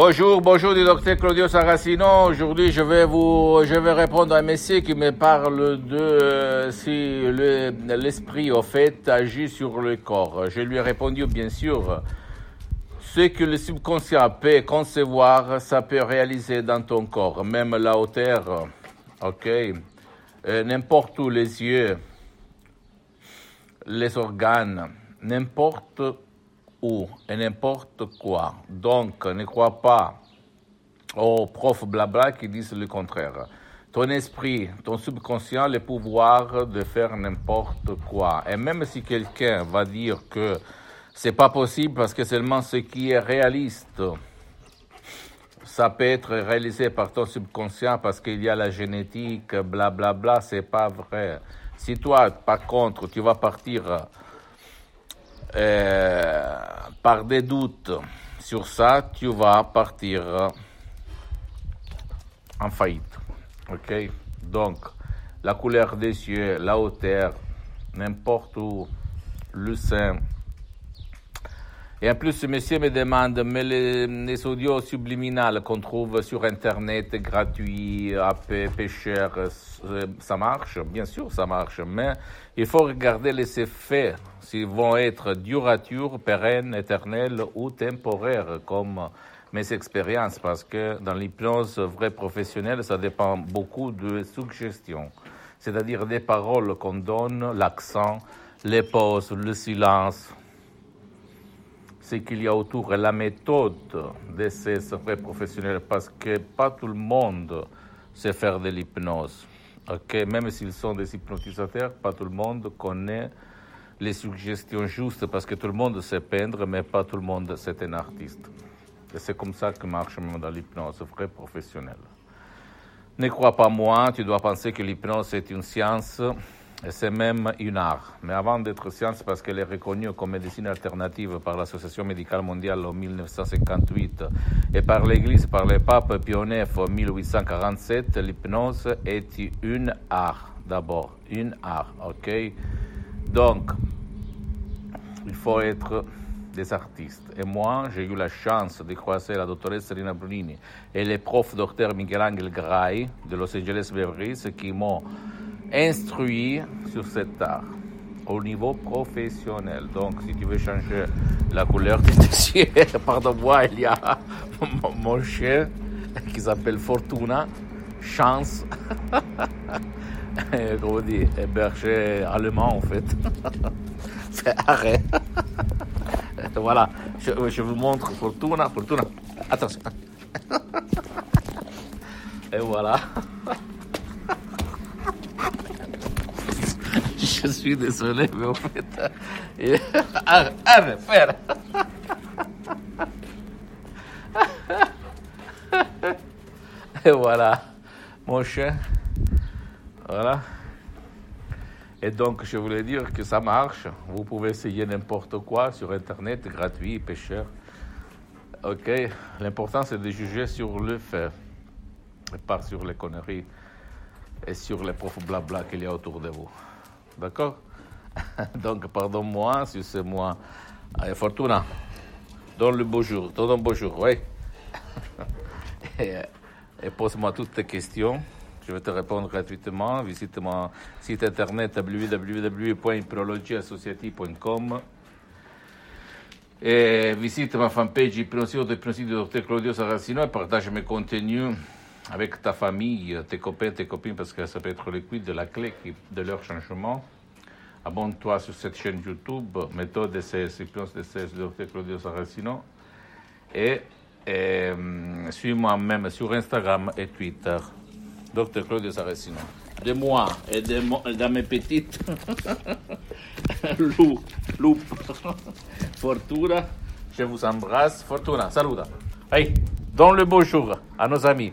Bonjour, bonjour du docteur Claudio Saracino. Aujourd'hui, je vais vous, je vais répondre à un monsieur qui me parle de euh, si le- l'esprit, au fait, agit sur le corps. Je lui ai répondu, bien sûr, ce que le subconscient peut concevoir, ça peut réaliser dans ton corps, même la hauteur, ok, Euh, n'importe où les yeux, les organes, n'importe et n'importe quoi. Donc, ne crois pas aux profs blabla qui disent le contraire. Ton esprit, ton subconscient, le pouvoir de faire n'importe quoi. Et même si quelqu'un va dire que c'est pas possible parce que seulement ce qui est réaliste, ça peut être réalisé par ton subconscient parce qu'il y a la génétique, blablabla, bla, bla, c'est pas vrai. Si toi, par contre, tu vas partir euh, par des doutes sur ça, tu vas partir en faillite. Ok? Donc, la couleur des yeux, la hauteur, n'importe où, le sein. Et en plus, ce monsieur me demande, mais les, les audios subliminales qu'on trouve sur Internet, gratuits, à peu, cher, euh, ça marche? Bien sûr, ça marche, mais il faut regarder les effets, s'ils vont être duratures, pérennes, éternels ou temporaires, comme mes expériences, parce que dans l'hypnose vraie professionnelle, ça dépend beaucoup de suggestions, c'est-à-dire des paroles qu'on donne, l'accent, les pauses, le silence, ce qu'il y a autour et la méthode de ces vrais professionnels, parce que pas tout le monde sait faire de l'hypnose. ok Même s'ils sont des hypnotisateurs, pas tout le monde connaît les suggestions justes, parce que tout le monde sait peindre, mais pas tout le monde c'est un artiste. Et c'est comme ça que marche même dans l'hypnose, vrai professionnel. Ne crois pas moi, tu dois penser que l'hypnose est une science c'est même une art. Mais avant d'être science, parce qu'elle est reconnue comme médecine alternative par l'Association médicale mondiale en 1958 et par l'Église, par le pape Pie IX en 1847, l'hypnose est une art, d'abord, une art, ok? Donc, il faut être des artistes. Et moi, j'ai eu la chance de croiser la doctoresse Rina Brunini et les profs docteur Miguel Angel Gray de Los Angeles Beverly qui m'ont instruit sur cet art au niveau professionnel. Donc, si tu veux changer la couleur de tes yeux, pardon-moi, il y a mon- chien qui s'appelle Fortuna, Chance, comment un berger allemand en fait. C'est arrêt. voilà, je, je vous montre Fortuna, Fortuna, attention. Et voilà. Je suis désolé, mais en fait. euh, Arrête, arrête, frère. Et voilà, mon chien. Voilà. Et donc, je voulais dire que ça marche. Vous pouvez essayer n'importe quoi sur Internet, gratuit, peu cher. Ok, l'important c'est de juger sur le fait, et pas sur les conneries et sur les profs blabla qu'il y a autour de vous. D'accord? Donc, pardonne-moi si c'est moi. Allez, Fortuna, donne le bonjour, donne un bonjour, oui. et pose-moi toutes tes questions. Je vais te répondre gratuitement. Visite mon site internet www.hypnologieassociative.com et visite ma fanpage de Hypnosie du Dr Claudio Saracino et partage mes contenus avec ta famille, tes copains, tes copines, parce que ça peut être le quid de la clé de leur changement. Abonne-toi sur cette chaîne YouTube, méthode DCS, Hypnose DCS du Dr Claudio Saracino. Et, et, hum, suis-moi même sur Instagram et Twitter, Dr Claudio Saracino. De moi et de, de mes petites loup, loup, fortuna, Je vous embrasse. Fortuna, saluda. Hey, donne le bonjour à nos amis.